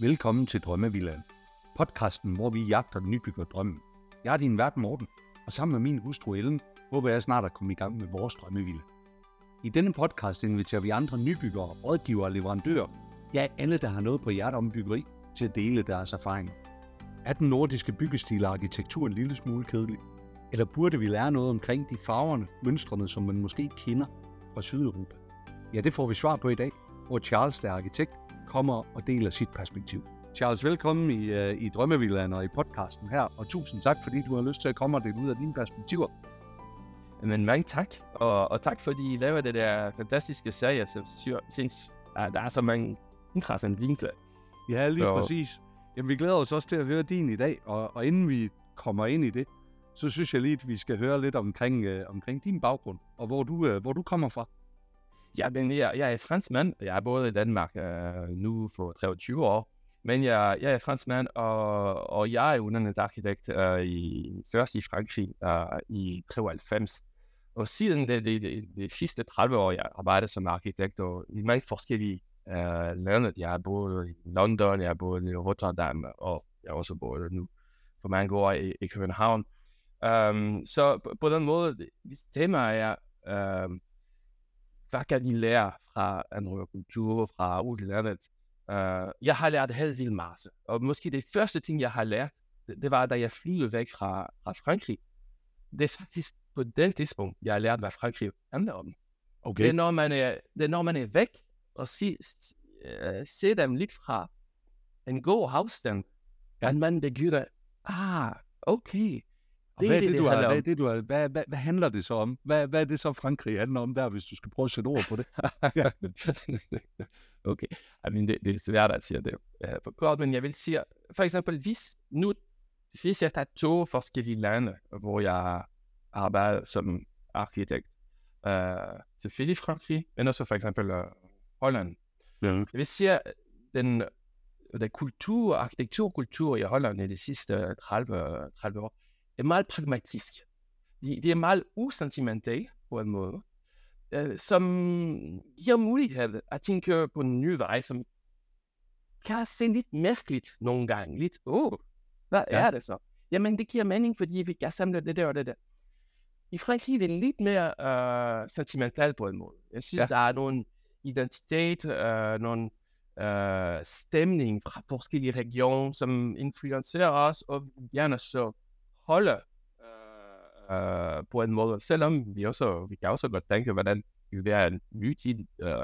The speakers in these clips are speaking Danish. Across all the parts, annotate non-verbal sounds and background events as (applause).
Velkommen til Drømmevillaen. Podcasten, hvor vi jagter den nybygger drømmen. Jeg er din vært Morten, og sammen med min hustru Ellen, håber jeg snart at komme i gang med vores drømmevilla. I denne podcast inviterer vi andre nybyggere, rådgivere og leverandører, ja alle, der har noget på hjertet om byggeri, til at dele deres erfaring. Er den nordiske byggestil og arkitektur en lille smule kedelig? Eller burde vi lære noget omkring de farverne, mønstrene, som man måske kender fra Sydeuropa? Ja, det får vi svar på i dag, hvor Charles, der er arkitekt, kommer og deler sit perspektiv. Charles, velkommen i, uh, i Drømmevillaen og i podcasten her, og tusind tak, fordi du har lyst til at komme og dele ud af dine perspektiver. Men mange tak, og, og tak fordi I laver det der fantastiske serie, som synes, at der er så mange interessante vinkler. Ja, lige så... præcis. Jamen, vi glæder os også til at høre din i dag, og, og inden vi kommer ind i det, så synes jeg lige, at vi skal høre lidt omkring, øh, omkring din baggrund, og hvor du, øh, hvor du kommer fra. Ja, men jeg, jeg er franskmand. Jeg er både i Danmark øh, nu for 23 år, men jeg, jeg er franskmand, og, og jeg er uddannet arkitekt øh, i, først i Frankrig øh, i 93. Og siden de, de, de, de sidste 30 år, jeg arbejder som arkitekt og i mange forskellige øh, lande. Jeg har boet i London, jeg har boet i Rotterdam, og jeg har også boet nu for mange år i, i København. Um, så på, på den måde, hvis tema er, um, hvad kan vi lære fra andre kulturer, fra udlandet? Uh, jeg har lært helt vildt masse. Og måske det første ting, jeg har lært, det, det var, da jeg flyttede væk fra, fra Frankrig. Det er faktisk på det tidspunkt, jeg har lært, hvad Frankrig handler om. Okay. Det, er, når man er, det er, når man er væk, og se, uh, se dem lidt fra en god afstand, ja. at man begynder, ah, okay, og det hvad, er det, det, du har, hvad, det, du har, hvad, hvad, hvad handler det så om? Hvad, hvad er det så, Frankrig handler om der, hvis du skal prøve at sætte ord på det? (laughs) okay, I mean, det, det er svært at sige det uh, kort, men jeg vil sige, for eksempel, hvis nu, hvis jeg tager to forskellige lande, hvor jeg arbejder som arkitekt, uh, selvfølgelig Frankrig, men også for eksempel uh, Holland. Ja. Jeg vil sige, den, den kultur, arkitekturkultur i Holland i de sidste 30, 30 år, er meget pragmatisk. De, de er meget usentimentale på en måde, øh, som giver mulighed at tænke på en ny vej, som kan se lidt mærkeligt nogle gange. Lidt, åh, oh, hvad ja. er det så? Jamen, det giver mening, fordi vi kan samle det der og det der. I Frankrig det er lidt mere øh, sentimentalt på en måde. Jeg synes, ja. der er nogle identitet, øh, nogle øh, stemning fra forskellige regioner, som influencerer os, og gerne så holde øh, øh, på en måde, selvom vi også vi kan også godt tænke, hvordan det være en nutidig øh,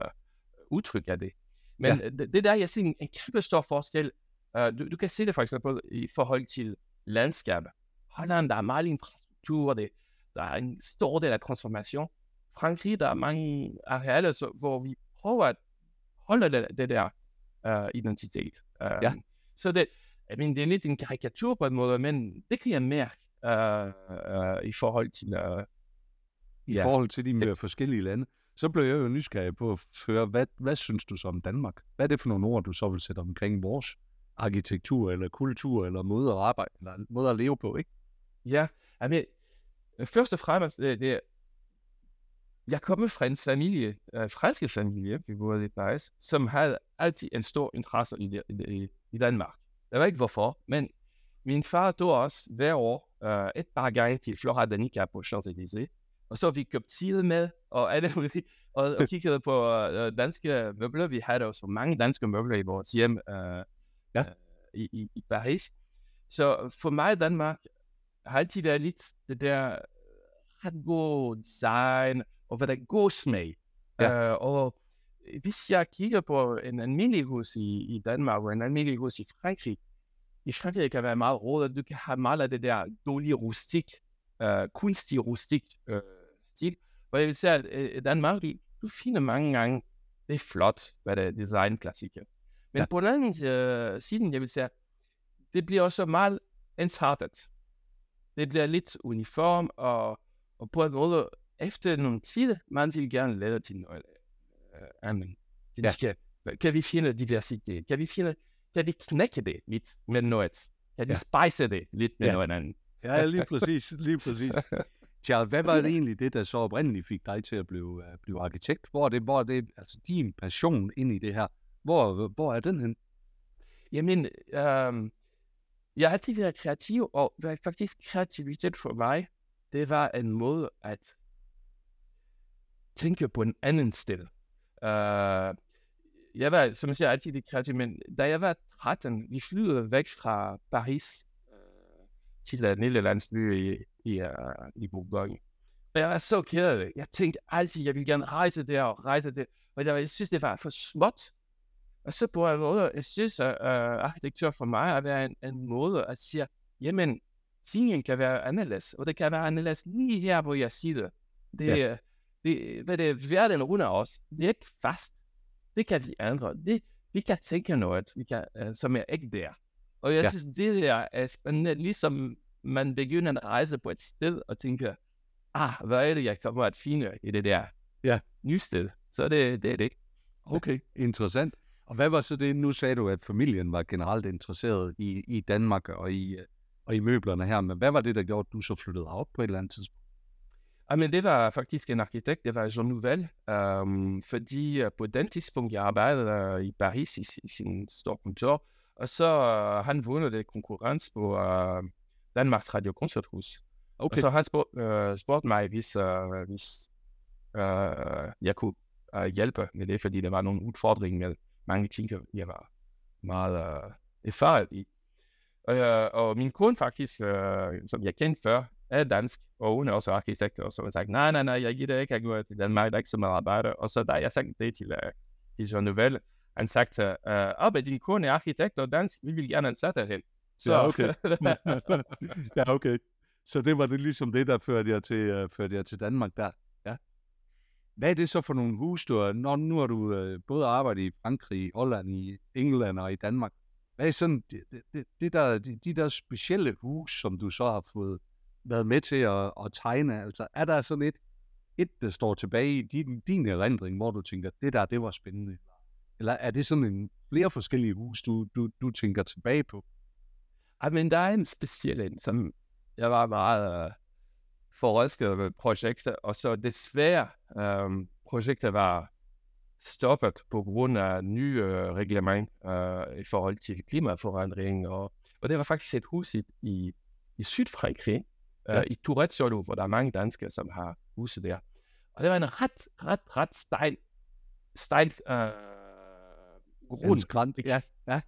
udtryk af det. Men ja. det, det der, jeg ser en, en kæmpe stor forskel. Uh, du, du kan se det for eksempel i forhold til landskabet. Holland, der er meget infrastruktur, det, der er en stor del af transformation. Frankrig, der er mange arealer, så, hvor vi prøver at holde det, det der uh, identitet. Um, ja. Så det, jeg mener, det er lidt en karikatur på en måde, men det kan jeg mærke uh, uh, i forhold til... Uh, I ja. forhold til de mere forskellige lande. Så blev jeg jo nysgerrig på at høre, hvad, hvad synes du så om Danmark? Hvad er det for nogle ord, du så vil sætte omkring vores arkitektur, eller kultur, eller måde at arbejde, eller måde at leve på, ikke? Ja, men først og fremmest, det, det, jeg kommer fra en familie, uh, franske familie, vi boede i Paris, som havde altid en stor interesse i, i, i Danmark. Jeg ved ikke hvorfor, men min far tog også hver år uh, et par gange til Flora Danica på Champs-Élysées. Og så vi købte tid med, og, alle, og, og (laughs) kiggede på uh, danske møbler. Vi havde også mange danske møbler i vores hjem uh, ja. uh, i, i, i Paris. Så for mig Danmark har altid været lidt det der ret god design, og hvad der er god smag. Ja. Uh, og hvis jeg kigger på en almindelig hus i, i Danmark, og en almindelig hus i Frankrig, i Frankrig kan være meget råd, du kan have meget af det der dårlige rustik, uh, kunstig rustik uh, stil, hvor jeg vil sige, at uh, Danmark, du, du finder mange gange, det er flot, hvad det er designklassiker. Men ja. på den anden uh, side, jeg vil sige, det bliver også meget ensartet. Det bliver lidt uniform, og, og på en måde, efter nogle tid, man vil gerne lade til noget uh, andet. Ja. Skal, kan vi finde diversitet? Kan vi finde kan de knække det lidt med noget? Kan de ja. spice det lidt med ja. noget andet? Ja, lige præcis, lige præcis. Charles, hvad var det egentlig det, der så oprindeligt fik dig til at blive, uh, blive arkitekt? Hvor er det, hvor er det altså din passion ind i det her? Hvor, hvor er den hen? jamen, øhm, jeg har altid været kreativ, og faktisk kreativitet for mig, det var en måde at tænke på en anden sted. Uh, jeg var, som jeg siger, altid lidt kreativ, men da jeg var 13, vi flyttede væk fra Paris uh, til en lille landsby i, i, uh, i Bourgogne. Og jeg var så ked af det. Jeg tænkte altid, jeg ville gerne rejse der og rejse der. Og jeg, jeg synes, det var for småt. Og så på en måde, jeg synes, at uh, arkitektur for mig er være en, en måde at sige, jamen, tingene kan være anderledes, og det kan være anderledes lige her, hvor jeg sidder. Det, ja. det, hvad det er, verden rundt os, det er ikke fast. Det kan vi ændre. Det, vi kan tænke noget, vi kan, uh, som er ikke der. Og jeg ja. synes, det der er spændende, ligesom man begynder at rejse på et sted og tænker, ah, hvad er det, jeg kommer at finde i det der ja. nye sted? Så det, det er det. Okay, interessant. Og hvad var så det, nu sagde du, at familien var generelt interesseret i, i Danmark og i, og i møblerne her, men hvad var det, der gjorde, at du så flyttede op på et eller andet tidspunkt? Jamen, det var faktisk en arkitekt, det var Jean Nouvel, um, fordi på den tidspunkt, jeg arbejdede uh, i Paris i, i sin store kontor, og så uh, han vundet det konkurrence på uh, Danmarks Radio Koncerthus. Okay. Og så han spurgte, uh, spurgte mig, hvis, uh, hvis uh, jeg kunne uh, hjælpe med det, fordi der var nogle udfordringer med mange ting, jeg var meget uh, erfaret i. Og, uh, og min kone faktisk, uh, som jeg kendte før, er dansk, og hun er også arkitekt, og så har jeg sagt, nej, nej, nej, jeg gider ikke at gå til Danmark, der er ikke så meget arbejde. Og så da jeg sagde det til, uh, til Jean Nouvel, han sagde, uh, ah, men din kone er arkitekt og dansk, vi vil gerne ansætte hende. Så... Ja, okay. (laughs) ja, okay. Så det var det ligesom det, der førte jer til, uh, førte jer til Danmark der. Ja. Hvad er det så for nogle hus, du har, når nu har du uh, både arbejdet i Frankrig, Holland, i England og i Danmark. Hvad er sådan det, det, det der, de, de der specielle hus, som du så har fået været med til at, at tegne? Altså, er der sådan et, et, der står tilbage i din, din erindring, hvor du tænker, det der, det var spændende? Eller er det sådan en flere forskellige hus, du, du, du tænker tilbage på? I men der er en speciel en, som jeg var meget øh, forelsket med projektet, og så desværre øh, projektet var stoppet på grund af nye øh, reglement øh, i forhold til klimaforandring. Og, og det var faktisk et hus i, i, i Sydfrankrig, ja. i Tourette hvor der er mange danskere, som har huset der. Og det var en ret, ret, ret stejl, stejl uh, grund. Skrant, ja. ja.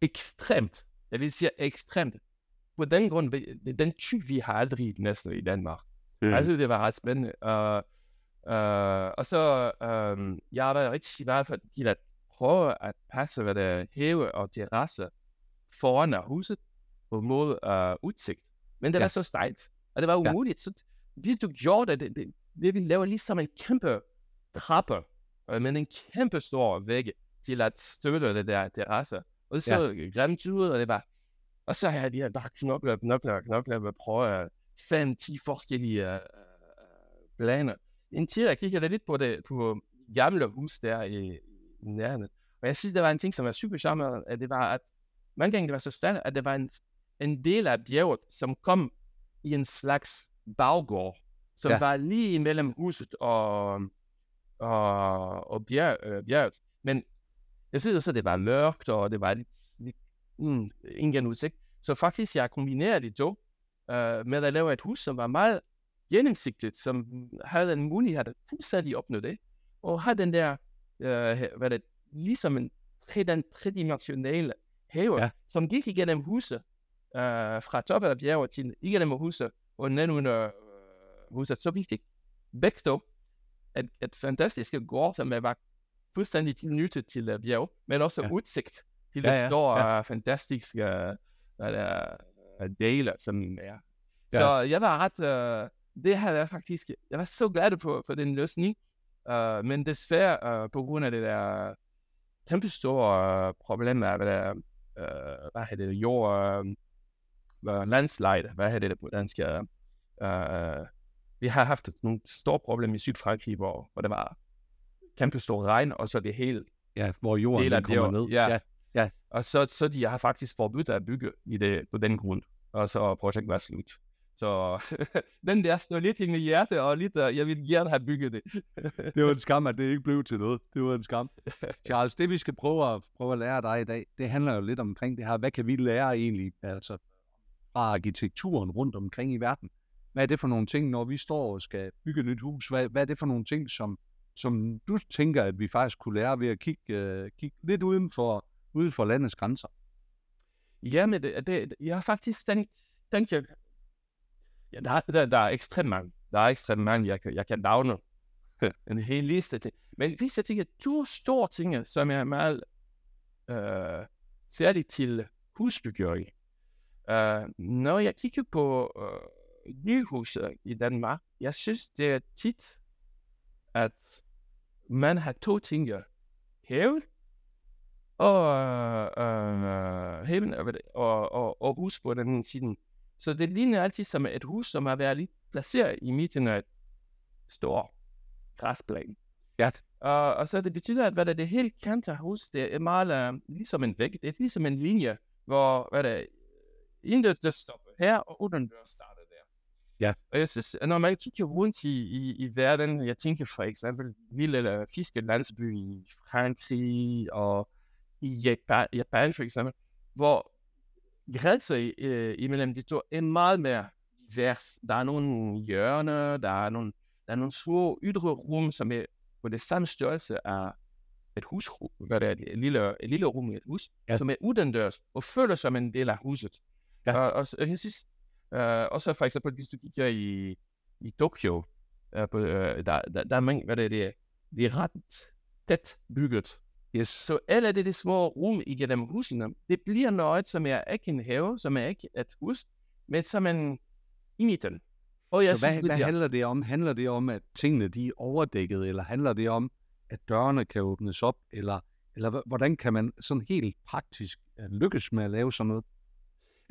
Ekstremt. Jeg vil sige ekstremt. På den grund, den type vi har aldrig næsten i Danmark. Mm. Synes, det var ret spændende. Uh, Uh, og så, um, jeg været rigtig meget for til at prøve at passe hvad det hæve og terrasse foran af huset på mod uh, udsigt. Men det ja. var så stejlt, og det var umuligt. Ja. Så hvis du gjorde det, det, det, det ville lave ligesom en kæmpe trappe, med en kæmpe stor væg til at støtte det der terrasse. Og så ja. grimt ud, og det var... Og så havde de bare knokler, knokler, knokler, og prøve 5-10 forskellige uh, planer indtil jeg kiggede lidt på det på gamle hus der i, i nærheden. Og jeg synes, det var en ting, som var super charmerende, at det var, at mange gange det var så stærkt, at det var en, en del af bjerget, som kom i en slags baggård, som ja. var lige imellem huset og, og, og bjerg, øh, bjerget. Men jeg synes også, at det var mørkt, og det var lidt, lidt mm, ingen udsigt. Så faktisk, jeg kombinerede de to øh, med at lave et hus, som var meget gennemsigtigt, som havde en mulighed at fuldstændig opnå det, og har den der, øh, hvad det, ligesom en tre, tredimensional have, ja. som gik igennem huset, fra toppen af bjerget til igennem huset, og ned under øh, huset. Så vi fik begge to et, et fantastisk gård, som var fuldstændig tilnyttet til uh, bjerg, men også ja. udsigt til ja, det store, ja. fantastiske uh, uh, dele, som er. Ja. Så jeg var ret... Uh, det havde jeg faktisk, jeg var så glad for, for den løsning, uh, men desværre uh, på grund af det der kæmpe store uh, problem med, uh, hvad hedder det, jord, uh, landslide, hvad hedder det på dansk, uh, vi har haft nogle store problemer i Sydfrankrig, hvor, hvor det var kæmpe stor regn, og så det hele Ja, hvor jorden den kommer ned. Ja. ja. ja. Og så, så de har faktisk forbudt at bygge i det, på den grund, og så projektet var slut. Så (laughs) den der står lidt i mit hjerte, og lidt, uh, jeg vil gerne have bygget det. (laughs) det var en skam, at det ikke blev til noget. Det var en skam. (laughs) Charles, det vi skal prøve at, prøve at lære dig i dag, det handler jo lidt omkring det her. Hvad kan vi lære egentlig altså, fra arkitekturen rundt omkring i verden? Hvad er det for nogle ting, når vi står og skal bygge et nyt hus? Hvad, hvad er det for nogle ting, som, som du tænker, at vi faktisk kunne lære ved at kigge, uh, kigge lidt uden for, uden for landets grænser? Jamen, det, det, jeg har faktisk tænkt, tænkt ja, der, der, der er ekstremt mange. Der er ekstremt mange, jeg, jeg kan navne (laughs) en hel liste til. Men hvis jeg tænker to store ting, som er meget øh, særligt til husbyggeri. Øh, når jeg kigger på øh, nyhus i Danmark, jeg synes, det er tit, at man har to ting. Hævel og, øh, hæven og, og, og hus på den siden. Så det ligner altid som et hus, som har været lidt placeret i midten af et stort græsplan. Ja. Og, og så det betyder, at hvad det, det helt kant hus, det er meget uh, ligesom en væg. Det er ligesom en linje, hvor hvad det, intet der stopper her, og uden der starter der. Ja. Og jeg synes, når man kigger rundt i, i, i verden, jeg tænker for eksempel lille eller fiskelandsby i Frankrig og i Japan, Japan for eksempel, hvor grænser øh, imellem de to er meget mere divers. Der er nogle hjørner, der er nogle, der er nogle små ydre rum, som er på det samme størrelse af et hus, hvad det er, et lille, et lille rum i et hus, ja. som er udendørs og føler som en del af huset. Ja. Og, og, jeg synes, øh, også for eksempel, hvis du kigger i, i Tokyo, øh, på, øh, der, der, der er mange, hvad det er, det er, det er ret tæt bygget. Yes. Så alle de, de små rum igennem husene, det bliver noget, som er ikke en have, som er ikke et hus, men som en i midten. Og jeg så synes, hvad, hvad handler det om? Handler det om, at tingene de er overdækket, eller handler det om, at dørene kan åbnes op, eller, eller hvordan kan man sådan helt praktisk øh, lykkes med at lave sådan noget?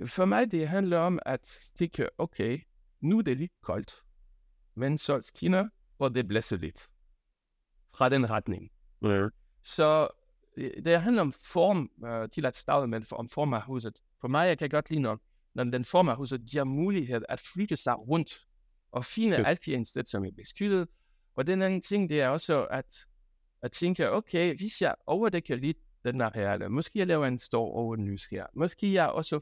For mig det handler om at stikke, okay, nu er det lidt koldt, men så skinner, og det blæser lidt fra den retning. Ja. Så øh, det handler om form uh, til at starte med, om form af huset. For mig, jeg kan godt lide, når, når den form af huset giver mulighed at flytte sig rundt og finde ja. altid en sted, som er beskyttet. Og den anden ting, det er også at, at tænke, okay, hvis jeg overdækker lidt den her areale, måske jeg laver en stor over en her. Måske jeg også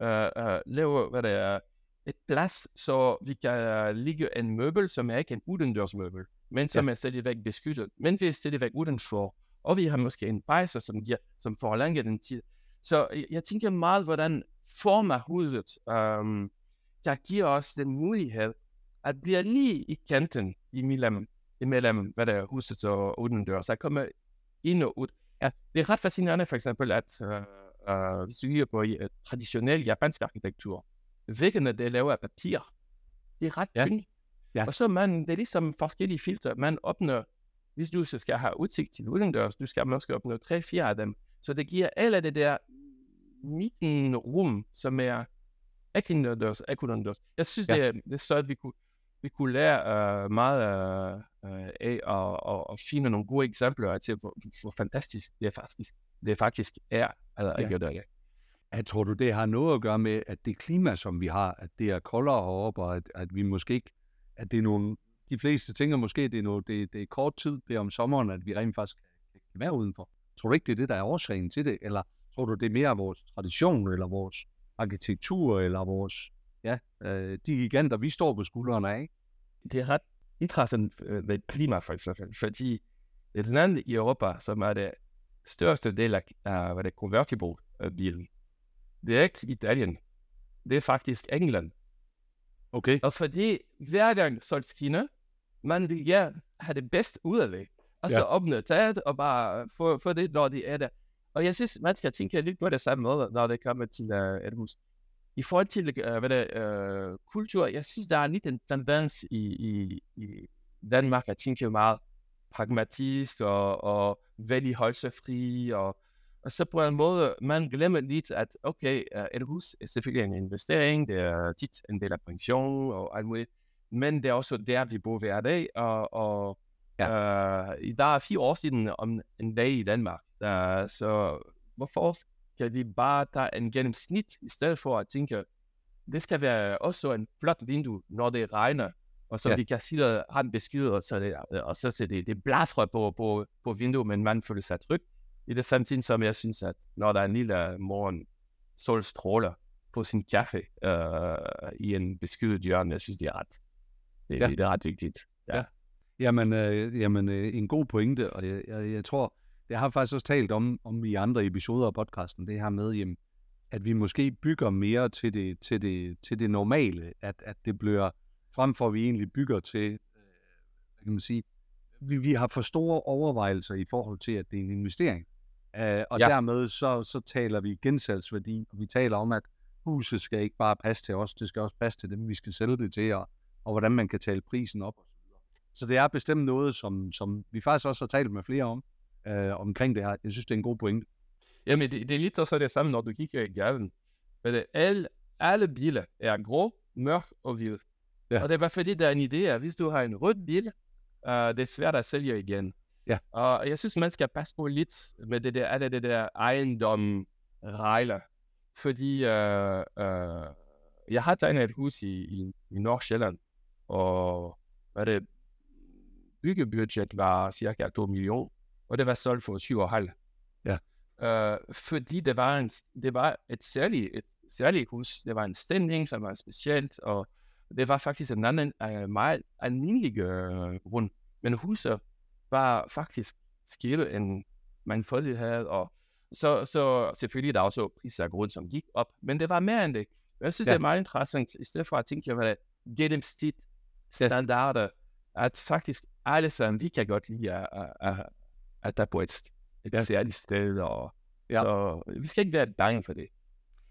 uh, uh, laver, hvad det er, et plads, så vi kan uh, ligge en møbel, som er ikke en udendørsmøbel, men som ja. er stadigvæk beskyttet, men vi er stadigvæk udenfor og vi har måske en pejser, som, giver, som forlænger den tid. Så jeg, jeg tænker meget, hvordan former huset um, kan give os den mulighed at blive lige i kanten imellem, imellem hvad der er huset og udendørs. Så jeg kommer ind og ud. Ja, det er ret fascinerende for eksempel, at uh, uh, hvis du kigger på uh, traditionel japansk arkitektur, væggene det er lavet af papir. Det er ret ja. tyndt. Ja. Og så man, det er ligesom forskellige filter. Man åbner hvis du så skal have udsigt til udendørs, du skal måske tre fire af dem. Så det giver alle det der midten rum, som er ikke indendørs, ikke udendørs. Jeg synes, ja. det, er, det er så, at vi kunne, vi kunne lære uh, meget uh, af og, og, og finde nogle gode eksempler til, hvor, hvor fantastisk det faktisk, det faktisk er, eller ja. ikke det. Jeg tror du, det har noget at gøre med, at det klima, som vi har, at det er koldere heroppe, og at, at vi måske ikke, at det er nogle de fleste tænker måske, det er, noget, det, det er kort tid, det er om sommeren, at vi rent faktisk kan, kan være udenfor. Tror du ikke, det er det, der er årsagen til det? Eller tror du, det er mere vores tradition, eller vores arkitektur, eller vores, ja, øh, de giganter, vi står på skuldrene af? Det er ret interessant øh, med klima, for eksempel, fordi et land i Europa, som er det største del af, af hvad det convertible-bilen, det er ikke Italien. Det er faktisk England. Okay. Og fordi hver gang sol skinner, man vil gerne have det bedste ud af det. Og så ja. opnå taget og bare få, få det, når det er der. Og jeg synes, man skal tænke lidt på det samme måde, når det kommer til uh, et hus. I forhold til uh, hvad det, uh, kultur, jeg synes, der er lidt en tendens i, i, i Danmark at tænke meget pragmatisk og, og vedligeholdelsefri. Og, og så på en måde, man glemmer lidt, at okay, uh, et hus er selvfølgelig en investering, det er tit en del af pension og alt muligt men det er også der, vi bor hver dag, og, og ja. øh, der er fire år siden om en dag i Danmark, der, så hvorfor kan vi bare tage en gennemsnit, i stedet for at tænke, det skal være også en flot vindue, når det regner, og så Ja. vi have en besked, og så, det, og så ser det, det bladrer på, på, på vinduet, men man føler sig tryg. I det samtidig som jeg synes, at når der er en lille morgen solstråler på sin kaffe øh, i en beskyttet hjørne, jeg synes, det er ret, det, Ja. det, det er ret vigtigt. Ja. Ja. Jamen, øh, jamen øh, en god pointe, og jeg, jeg, jeg tror, det har faktisk også talt om, om i andre episoder af podcasten, det her med, jamen, at vi måske bygger mere til det, til det, til det normale, at, at det bliver, frem for at vi egentlig bygger til, øh, hvad kan man sige, vi, vi har for store overvejelser i forhold til, at det er en investering. Uh, og ja. Dermed så, så taler vi gensalgsværdi, og vi taler om, at huset skal ikke bare passe til os, det skal også passe til dem, vi skal sælge det til, og, og hvordan man kan tale prisen op. Og så, det er bestemt noget, som, som vi faktisk også har talt med flere om, uh, omkring det her. Jeg synes, det er en god pointe. Jamen, det, det er lidt også det samme, når du kigger i gaden. Men det, alle, alle biler er grå, mørk og hvid. Ja. Og det er bare fordi, der er en idé, at hvis du har en rød bil, uh, det er svært at sælge igen. Ja. Og jeg synes, man skal passe på lidt med det der, alle det der ejendom regler. Fordi uh, uh, jeg har tegnet et hus i, i, i Nordsjælland, og hvad det, byggebudget var cirka 2 millioner, og det var solgt for 7,5. Ja. Uh, fordi det var, en, det var et særligt, et særligt hus. Det var en stemning, som var specielt, og det var faktisk en anden uh, meget almindelig uh, grund. Men huset var faktisk skilt en mangfoldighed, og så, så selvfølgelig der er også priser af grund, som gik op, men det var mere end det. Jeg synes, Ja. ja. det er meget interessant, i stedet for at tænke, det gennemsnit Ja. standarder, at faktisk alle sammen, vi kan godt lide at, at, at, at der er på et, et Ja. ja. særligt sted, og Ja. ja. så vi skal ikke være bange for det.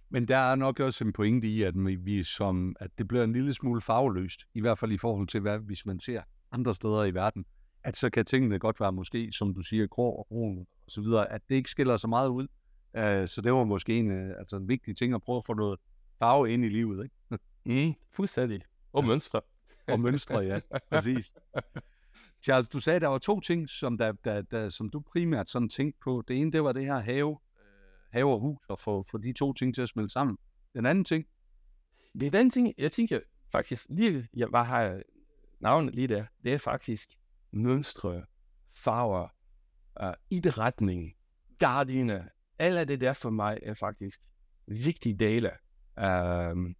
Men der er nok også en pointe i, at vi, som, at det bliver en lille smule farveløst, i hvert fald i forhold til, hvad hvis man ser andre steder i verden, at så kan tingene godt være måske, som du siger, grå og brun og så videre, at det ikke skiller så meget ud. Uh, så det var måske en, uh, altså en vigtig ting at prøve at få noget farve ind i livet, ikke? (laughs) Mm, fuldstændig. Og mønstre. Og mønstre, ja, præcis. Charles, du sagde, at der var to ting, som, der, der, der, som du primært sådan tænkte på. Det ene, det var det her have, øh, have og hus, og få, få de to ting til at smelte sammen. Den anden ting, Den anden ting, jeg tænker faktisk, lige, jeg bare har navnet lige der, det er faktisk mønstre, farver, øh, uh, indretning, gardiner, alt det der for mig er faktisk vigtige dele øhm,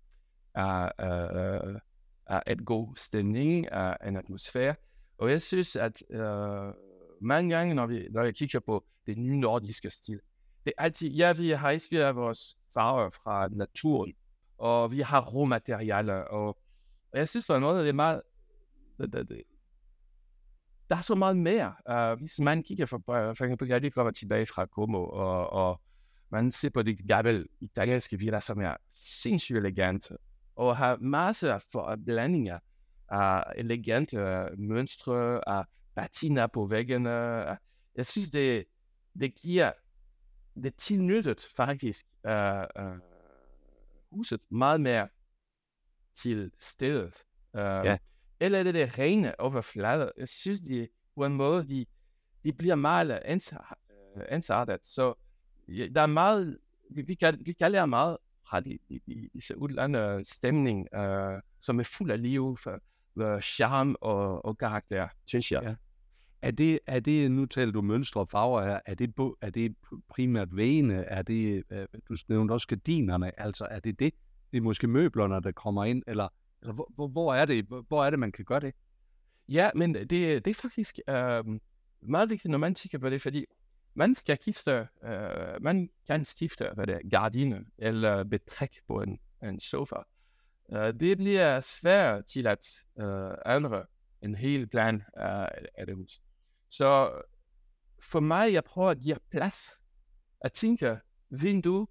af, af, af, af et god stemning, af en atmosfære. Og jeg synes, at uh, mange gange, når, vi, når jeg kigger på det nye nordiske stil, det er altid, ja, vi har inspireret vores farver fra naturen, og vi har råmaterialer, og, og jeg synes, der er noget det er meget, det, det, det, der er så meget mere. Uh, hvis man kigger for, for eksempel, jeg lige kommer tilbage fra Como, og, og man ser på de gamle italienske villa, som er sindssygt elegante, og har masser af blandinger af uh, elegante uh, mønstre, af uh, patina på væggene. Uh, Jeg synes, det, det giver, det tilnyttet faktisk uh, uh, huset meget mere til stedet. Uh, Ja. Eller det der rene overflade. Jeg synes, de på en måde, de, de bliver meget øh, ensartet. Så ja, der er meget, vi, vi, kan, vi kan lære meget fra de, de, de, disse udlande stemning, uh, som er fuld af liv, for, uh, charme og, og karakter, synes jeg. Ja. Er det, er det, nu taler du mønstre og farver her, er det, er det primært vægene, er det, øh, du nævnte også gardinerne, altså er det det, det er måske møblerne, der kommer ind, eller, eller hvor, hvor, er det, hvor, hvor er det, man kan gøre det? Ja, men det, det er faktisk øh, meget vigtigt, når man kigger på det, fordi man skal skifte, øh, man kan skifte hvad det er, gardiner eller betræk på en, en sofa. Uh, det bliver svært til at uh, ændre en hel plan af, af det hus. Så for mig, jeg prøver at give plads at tænke, vindue,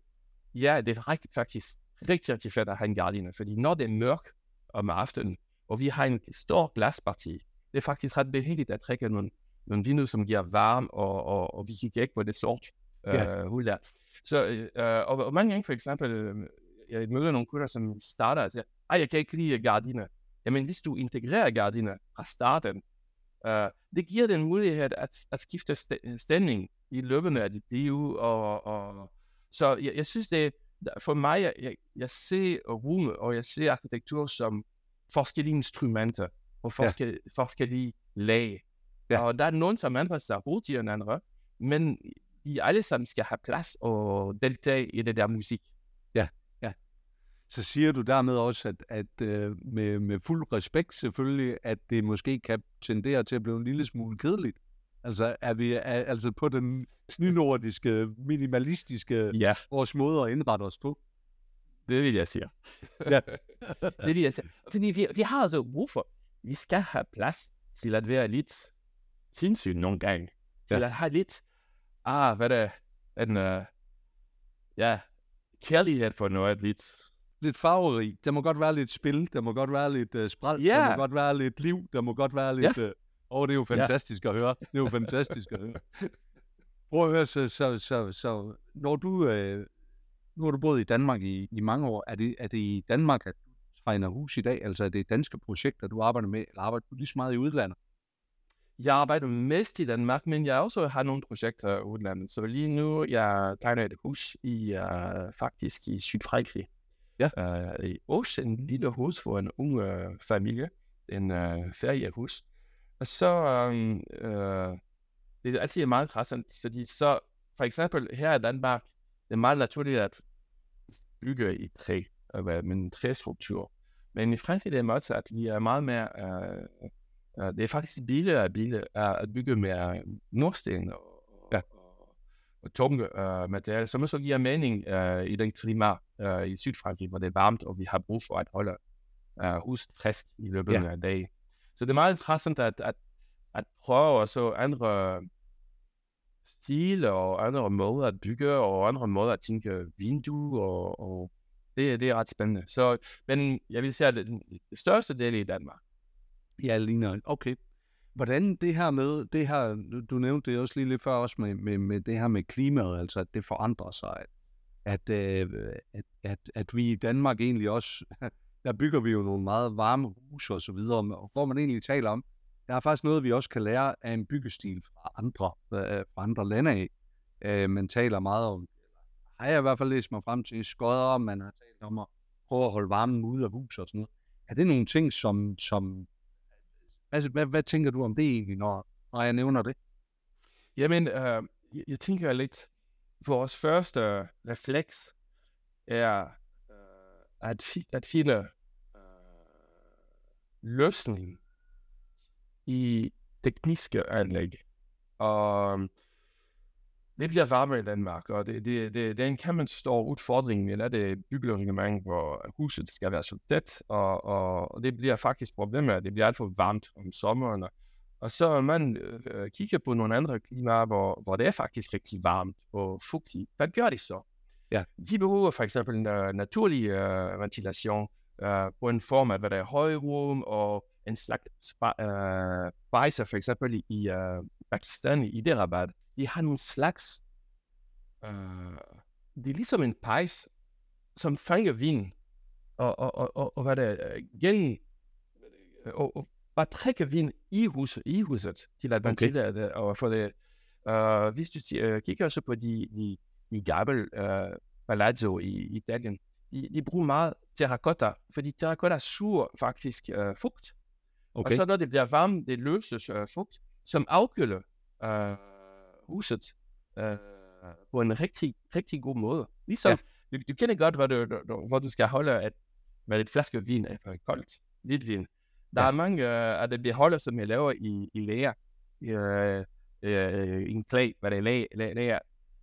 ja, det er rigtig, faktisk rigtig, rigtig fedt at have en gardiner, fordi når det er mørkt om aftenen, og vi har en stor glasparti, det er faktisk ret behageligt at trække nogle, nogle vinduer, som giver varme, og, og, og vi kigger ikke på det sort øh, Ja. hul der. Så, øh, og, og mange gange for eksempel, øh, jeg møder nogle kunder, som starter og siger, ej, jeg kan ikke lide gardiner. Jamen, hvis du integrerer gardiner fra starten, øh, det giver den mulighed at, at skifte st- stemning i løbende af dit liv, og, og så jeg, jeg synes, det for mig, jeg, jeg, jeg ser rum, og jeg ser arkitektur som forskellige instrumenter og forskel, ja. forskellige lag. Ja. Og der er nogen, som anpasser sig hurtigere end andre, men de alle sammen skal have plads og deltage i det der musik. Så siger du dermed også, at, at uh, med, med fuld respekt selvfølgelig, at det måske kan tendere til at blive en lille smule kedeligt. Altså er vi er, altså på den nynordiske, minimalistiske, ja. vores måde at indrette os på? Det vil jeg sige. Ja. (laughs) det vil jeg sige. Fordi vi, vi har altså brug for, vi skal have plads til at være lidt sindssygt nogle gange. Til ja. at have lidt, ah, hvad er det, en, uh, ja, kærlighed for noget lidt. Lidt farverig. Der må godt være lidt spil, der må godt være lidt uh, spræl, ja. der må godt være lidt liv, der må godt være lidt... Ja. Uh, Åh, oh, det er jo fantastisk ja. at høre. Det er jo fantastisk at høre. (laughs) Prøv at høre, så, så, så, så når du, øh, nu har du boet i Danmark i, i mange år, er det, er det i Danmark, at du tegner hus i dag? Altså er det danske projekter, du arbejder med, eller arbejder du lige så meget i udlandet? Jeg arbejder mest i Danmark, men jeg også har nogle projekter i udlandet. Så lige nu, jeg tegner et hus i, uh, faktisk i Sydfrankrig. Ja. Uh, I Aarhus, en lille hus for en ung uh, familie. En uh, feriehus. Og så, um, uh, det er altid meget interessant, fordi så, for eksempel her i Danmark, det er meget naturligt at bygge i træ, med en træstruktur. Men i Frankrig det er modsat. Vi er meget mere, uh, uh, det er faktisk billigere at, uh, at bygge med nordsten og, ja. og, og tunge uh, materialer, som også giver mening uh, i den klima uh, i Sydfrankrig, hvor det er varmt, og vi har brug for at holde uh, huset frisk i løbet ja. af dagen. Så det er meget interessant at, at, at prøve så andre stile og andre måder at bygge og andre måder at tænke vindue og, og det, det er ret spændende. Så, men jeg vil sige, at det, det største del i Danmark. Ja, ligner. Okay. Hvordan det her med, det her, du nævnte det også lige lidt før også med, med, med det her med klimaet, altså at det forandrer sig, at, at, øh, at, at, at vi i Danmark egentlig også (laughs) der bygger vi jo nogle meget varme huse og så videre, og hvor man egentlig taler om, der er faktisk noget, vi også kan lære af en byggestil fra andre, øh, fra andre lande af. Øh, man taler meget om, har jeg i hvert fald læst mig frem til, skodder, man har talt om at prøve at holde varmen ude af huset og sådan noget. Er det nogle ting, som, som altså, hvad, hvad tænker du om det egentlig, når, når jeg nævner det? Jamen, øh, jeg tænker lidt, vores første refleks er øh, at, at finde øh, løsning i tekniske anlæg. Og det bliver varmere i Danmark, og det, det, det, det er en kæmpe stor udfordring eller det byggereglement, hvor huset skal være så tæt, og, og, og det bliver faktisk problemet, det bliver alt for varmt om sommeren. Og så man øh, kigger på nogle andre klimaer, hvor, hvor det er faktisk rigtig varmt og fugtigt. Hvad gør de så? Ja. De bruger for eksempel uh, naturlig uh, ventilation uh, på en format, hvor der er højrum og en slags uh, for eksempel i uh, Pakistan, i det rabat. De har nogle slags, uh, det er ligesom en pejs, som fanger vind, og, og, og, og, og hvad der uh, gen, og, og bare trækker vind i huset, i huset til at ventilere okay. det, og for det. Uh, hvis du uh, kigger så på de, de i gammel uh, palazzo i, i Italien, de, de bruger meget terracotta, fordi terracotta suger faktisk uh, fugt. Okay. Og så når det bliver varmt, det løses uh, fugt, som afkøler uh, huset uh, på en rigtig, rigtig god måde. Ligesom, ja. du, du kender godt, hvor du, du, hvor du skal holde et, med et flaske vin efter koldt hvidvin. Der ja. er mange uh, af de beholder, som jeg laver i, i læger, i, uh, i en klæ, hvad det er læger, læger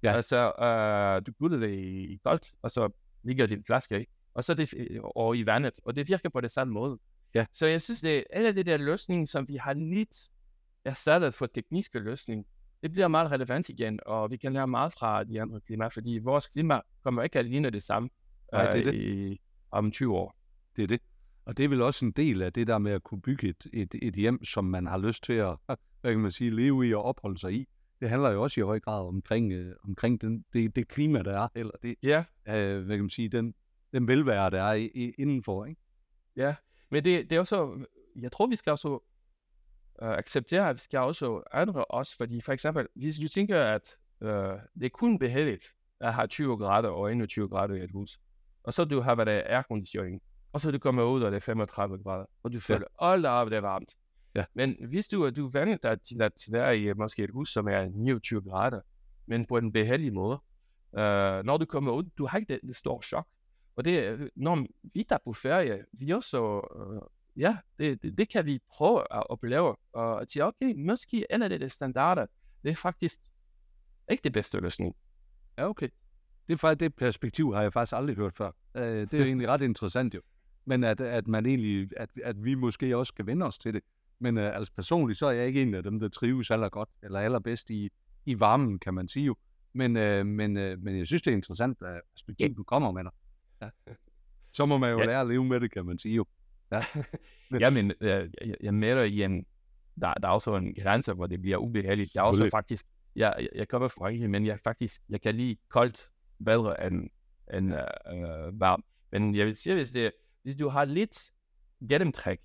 Ja. Altså, øh, du putter det i, i koldt, og så ligger din flaske i, og så det, og i vandet, og det virker på det samme måde. Ja. Så jeg synes, det er alle de der løsninger, som vi har lidt erstattet for tekniske løsninger, det bliver meget relevant igen, og vi kan lære meget fra de andre klimaer, fordi vores klima kommer ikke alene det samme Nej, det er det. I, om 20 år. Det er det. Og det er vel også en del af det der med at kunne bygge et, et, et hjem, som man har lyst til at (laughs) hvad kan man sige, leve i og opholde sig i det handler jo også i høj grad omkring, øh, omkring den, det, det klima, der er, eller det, ja. øh, hvad kan man sige, den, den velvære, der er i, i, indenfor. Ikke? Ja, men det, det er også, jeg tror, vi skal også øh, acceptere, at vi skal også ændre os, fordi for eksempel, hvis du tænker, at øh, det er kun behageligt at have 20 grader og 21 grader i et hus, og så du har været airconditioning, og så du kommer ud, og det er 35 grader, og du føler, ja. hold op, det er varmt. Ja. Men hvis du, du vender dig til at, være i måske et hus, som er 29 grader, men på en beheldig måde, uh, når du kommer ud, du har ikke det, det store chok. Og det, når vi tager på ferie, vi også, uh, ja, det, det, det, kan vi prøve at opleve, og at sige, okay, måske eller det er det standarder, det er faktisk ikke det bedste løsning. Ja, okay. Det, er faktisk, det perspektiv har jeg faktisk aldrig hørt før. Uh, det er egentlig ret interessant jo. Men at, at man egentlig, at, at vi måske også skal vende os til det. Men uh, altså personligt, så er jeg ikke en af dem, der trives aller godt, eller allerbedst i, i varmen, kan man sige jo. Men, uh, men, uh, men jeg synes, det er interessant, at perspektiv, du kommer med dig. Ja. Så må man jo ja. lære at leve med det, kan man sige jo. Ja, (laughs) ja men jeg, jeg, mener igen, der, der er også en grænse, hvor det bliver ubehageligt. Jeg er også faktisk, jeg, jeg, jeg kommer fra Frankrig, men jeg faktisk, jeg kan lide koldt bedre end, end uh, varmt. Men jeg vil sige, hvis, det, hvis du har lidt gennemtræk,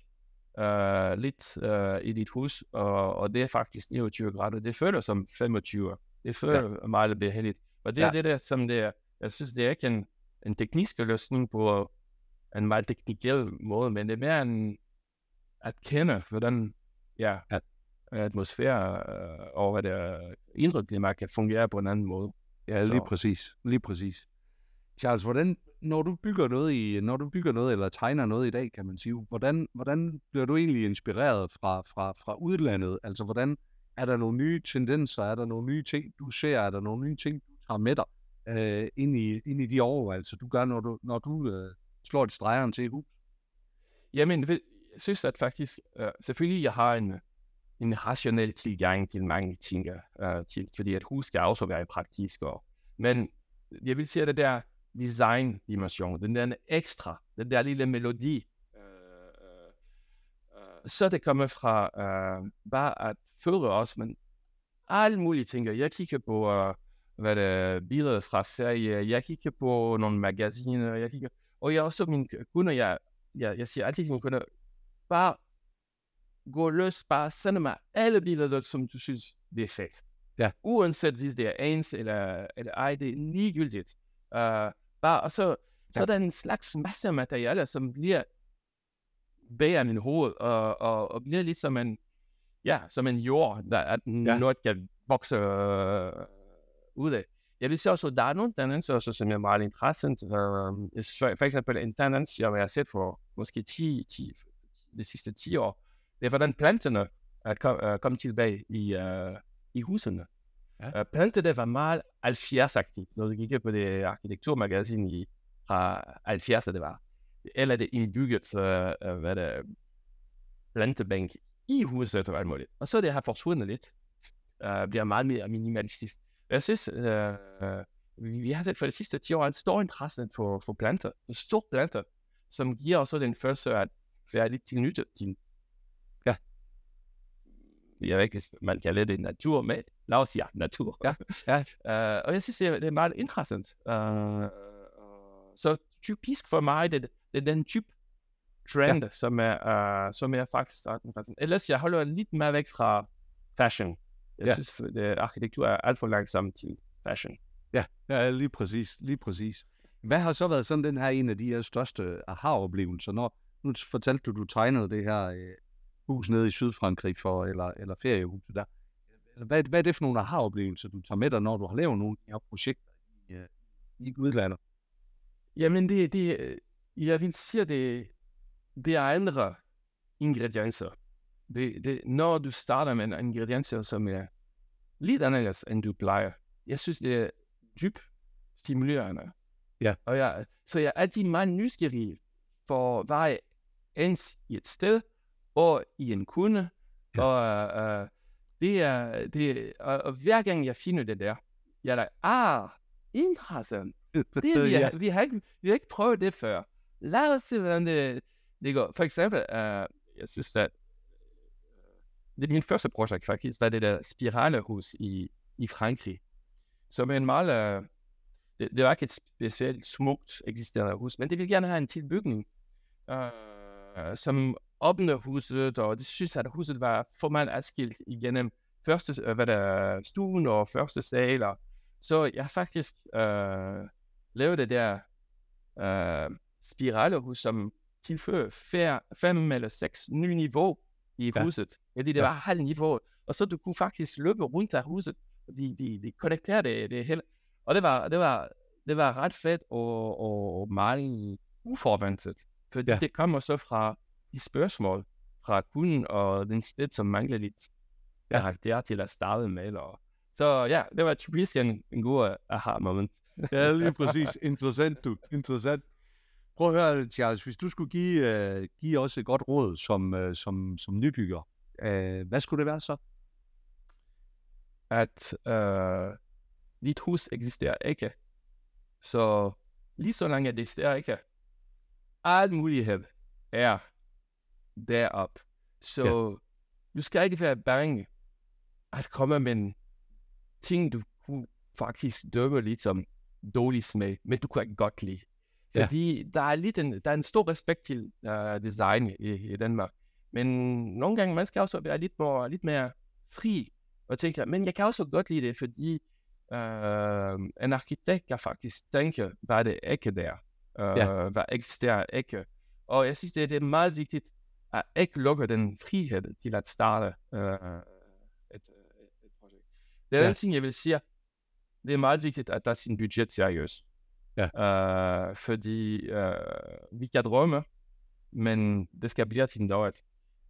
uh, lidt uh, i dit hus, og, og det er faktisk 29 grader, det føles som 25. Det føles ja. meget behageligt. Og det er ja. det der, som det er, jeg synes, det er ikke en, en teknisk løsning på en meget teknikal måde, men det er mere en at kende, hvordan ja, ja. atmosfære øh, og hvad det er, indre klima kan fungere på en anden måde. Ja, lige Så. præcis. Lige præcis. Charles, hvordan, når du bygger noget i, når du bygger noget eller tegner noget i dag, kan man sige, hvordan, hvordan bliver du egentlig inspireret fra, fra, fra udlandet? Altså, hvordan er der nogle nye tendenser? Er der nogle nye ting, du ser? Er der nogle nye ting, du tager med dig øh, ind, i, ind i de overvejelser, du gør, når du, når du øh, slår et stregeren til i hus? Jamen, jeg synes at faktisk, øh, selvfølgelig jeg har en, en rationel tilgang til mange ting, øh, til, fordi at hus skal også være praktisk. Og, men jeg vil sige, at det der design-dimension, den der ekstra, den der lille melodi, øh, øh, så det kommer fra øh, bare at føre os, men alle mulige ting. Jeg kigger på øh, hvad det, billeder fra serier, jeg kigger på nogle magasiner, jeg kigger, og jeg også min kunder, jeg, jeg, jeg siger altid til mine kunder, bare gå løs, bare send mig alle billeder, som du synes, det er fedt. Ja. Uanset hvis det er ens eller, eller ej, det er ligegyldigt. Uh, bare, og så, ja. så er der en slags masse af materialer, som bliver bag min hoved, og, og, og bliver ligesom en, ja, som en jord, der at ja. noget kan vokse uh, ud af. Jeg vil sige også, at der er nogle tendenser, også, som er meget interessant. Uh, jeg synes, for eksempel en tendens, jeg har set for måske 10, 10, de sidste 10 år, det er, hvordan planterne er kom, uh, kom tilbage i, uh, i husene. Ja. Uh, planterne var meget 70-agtige, når du kigger på det arkitekturmagasin i, fra 70'erne, det var. Eller det indbygget, uh, hvad det plantebænk i huset og alt muligt. Og så det har forsvundet lidt. Uh, bliver meget mere minimalistisk. Jeg synes, øh, øh, vi har for de sidste 10 år en stor interesse for, for planter, En stor planter, som giver også den følelse at være lidt tilknyttet til. Jeg ved ikke, man kalder det natur, men lad os sige natur. Ja, ja. uh, (laughs) og jeg synes, det er meget interessant. Uh, så typisk for mig, det, det er den type trend, ja. som, er, uh, som er faktisk interessant. Ellers jeg holder lidt mere væk fra fashion. Jeg ja. synes, at arkitektur er alt for langsomt til fashion. Ja, ja, lige præcis, lige præcis. Hvad har så været sådan den her en af de her største aha-oplevelser, når nu fortalte du, du tegnede det her hus nede i Sydfrankrig for, eller, eller feriehuset der. Hvad, hvad er det for nogle aha-oplevelser, du tager med dig, når du har lavet nogle af de her projekter i, øh, i udlandet? Jamen, det, det, jeg vil sige, det, det er andre ingredienser det, det, når du starter med en ingredienser, som er lidt anderledes, end du plejer, jeg synes, det er dybt stimulerende. Ja. Og jeg, så jeg er altid meget nysgerrig for hvad ens i et sted, og i en kunde, ja. og uh, det er, det, og, og hver gang jeg finder det der, jeg er like, ah, interessant. (laughs) Det, vi, ja. vi, har ikke, vi har ikke prøvet det før. Lad os se, hvordan det, det går. For eksempel, uh, jeg synes, at det er min første projekt faktisk, var det der spiralehus i, i Frankrig, som er en meget, uh, det, det var ikke et specielt smukt eksisterende hus, men det ville gerne have en tilbygning, uh, som åbner huset, og det synes at huset var formelt adskilt igennem første, uh, hvad der, stuen og første sal, så jeg faktisk uh, lavede det der øh, spiralehus, som tilfører fem eller seks nye niveau i Ja. huset. Fordi det Ja. var halv niveau. Og så du kunne faktisk løbe rundt af huset. De, de, de connecterede det, det hele. Og det var, det var, det var ret fedt og, og, og meget uforventet. Fordi Ja. det kommer så fra de spørgsmål fra kunden og den sted, som mangler lidt Ja. karakter til at starte med. Og, så ja, det var typisk en, en god uh, aha-moment. Ja, lige (laughs) præcis. Interessant, du. Interessant. Prøv at høre, Charles, hvis du skulle give, uh, give os et godt råd som, uh, som, som nybygger, uh, hvad skulle det være så? at øh, dit hus eksisterer ikke. Så lige så længe det eksisterer ikke, al mulighed er derop. Så Ja. du skal ikke være bange at komme med ting, du faktisk dømme lidt som dårlig smag, men du kan godt lide. Ja. Fordi der er lidt en, der er en stor respekt til uh, design i, i Danmark. Men nogle gange, man skal også være lidt, mere, lidt mere fri og tænke, men jeg kan også godt lide det, fordi øh, en arkitekt kan faktisk tænke, hvad det ikke der, øh, Ja. hvad eksisterer ikke. Og jeg synes, det, det er meget vigtigt at ikke lukke den frihed til at starte øh, et, øh, et projekt. Det er Ja. en ting, jeg vil sige, det er meget vigtigt at tage sin budget seriøst. Ja. Øh, fordi øh, vi kan drømme, men det skal blive til noget.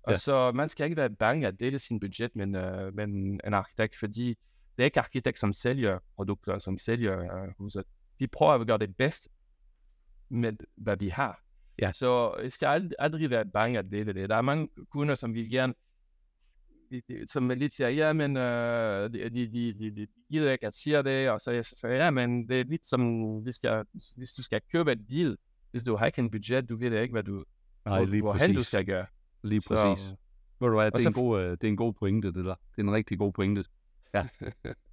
Og Ja. så man skal ikke være bange at dele sin budget med, øh, med en, en arkitekt, fordi det er ikke arkitekt, som sælger produkter, som sælger øh, huset. Vi prøver at gøre det bedst med, hvad vi har. Ja. Så jeg skal aldrig, aldrig være bange at dele det. Der er mange kunder, som vil gerne, som lidt siger, ja, men øh, de, de, de, de, de gider ikke at sige det, og så jeg siger, ja, men det er lidt som, hvis, jeg, hvis du skal købe et bil, hvis du har ikke en budget, du ved ikke, hvad du, Nej, hvor, lige hvorhen du præcis. skal gøre. Lige Så- præcis. Ved du hvad, det er, en så- god, øh, det er en god pointe, det der. Det er en rigtig god pointe. Ja. (laughs)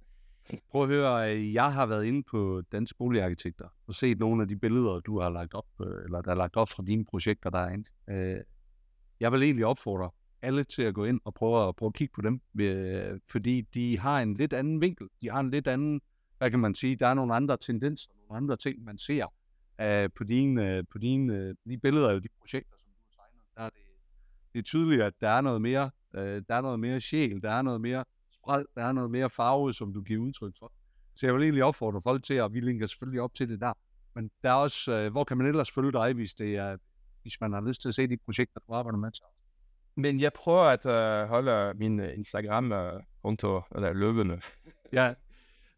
Prøv at høre, øh, jeg har været inde på Danske Boligarkitekter og set nogle af de billeder, du har lagt op, øh, eller der er lagt op fra dine projekter derinde. Øh, jeg vil egentlig opfordre alle til at gå ind og prøve at, prøve at kigge på dem, fordi de har en lidt anden vinkel. De har en lidt anden, hvad kan man sige, der er nogle andre tendenser, nogle andre ting, man ser på, dine, på, dine, de billeder eller de projekter, som du har tegnet. Der er det, det er tydeligt, at der er noget mere, der er noget mere sjæl, der er noget mere spred, der er noget mere farve, som du giver udtryk for. Så jeg vil egentlig opfordre folk til, og vi linker selvfølgelig op til det der. Men der er også, øh, hvor kan man ellers følge dig, hvis, det er, hvis man har lyst til at se de projekter, du arbejder med? Charles? Men jeg prøver at uh, holde min øh, Instagram-konto eller løbende. (laughs) Ja,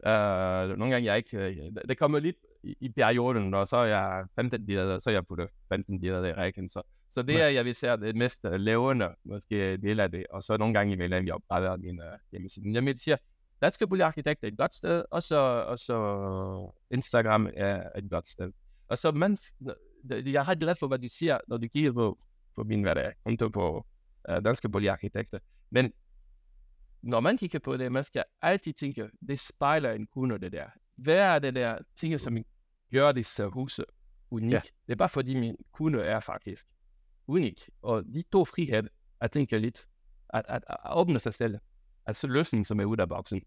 Uh, nogle gange jeg ikke... Uh, det kommer lidt i, i perioden, og så er jeg 15 billeder, så er jeg putter 15 billeder i rækken. Så, så det er, jeg vil sige, det mest uh, levende, måske del af det. Og så nogle gange imellem, jeg oprettet min uh, hjemmeside. Jeg vil sige, Danske Boligarkitekt er et godt sted, og så, og så Instagram er et godt sted. Og så mens, jeg ret glad for, hvad du siger, når du kigger på, på min er, konto på uh, Danske Boligarkitekter. Men når man kigger på det, man skal altid tænke, det spejler en kunde, det der. Hvad er det der ting, som gør disse huse unik? Ja. Det er bare fordi min kunde er faktisk unik. Og de to frihed at tænke lidt, at, at, at åbne sig selv, altså løsning, som er ude af boksen,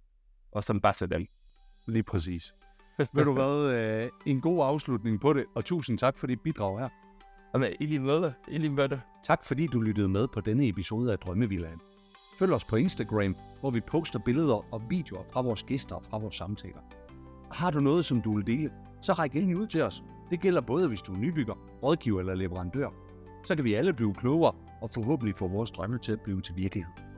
og som passer dem. lige præcis. Ved du (laughs) hvad, øh, en god afslutning på det, og tusind tak for dit bidrag her. Med, i lige måde, i lige måde. Tak fordi du lyttede med på denne episode af Drømmevillaen. Følg os på Instagram, hvor vi poster billeder og videoer fra vores gæster og fra vores samtaler. Har du noget, som du vil dele, så ræk endelig ud til os. Det gælder både, hvis du er nybygger, rådgiver eller leverandør. Så kan vi alle blive klogere og forhåbentlig få vores drømme til at blive til virkelighed.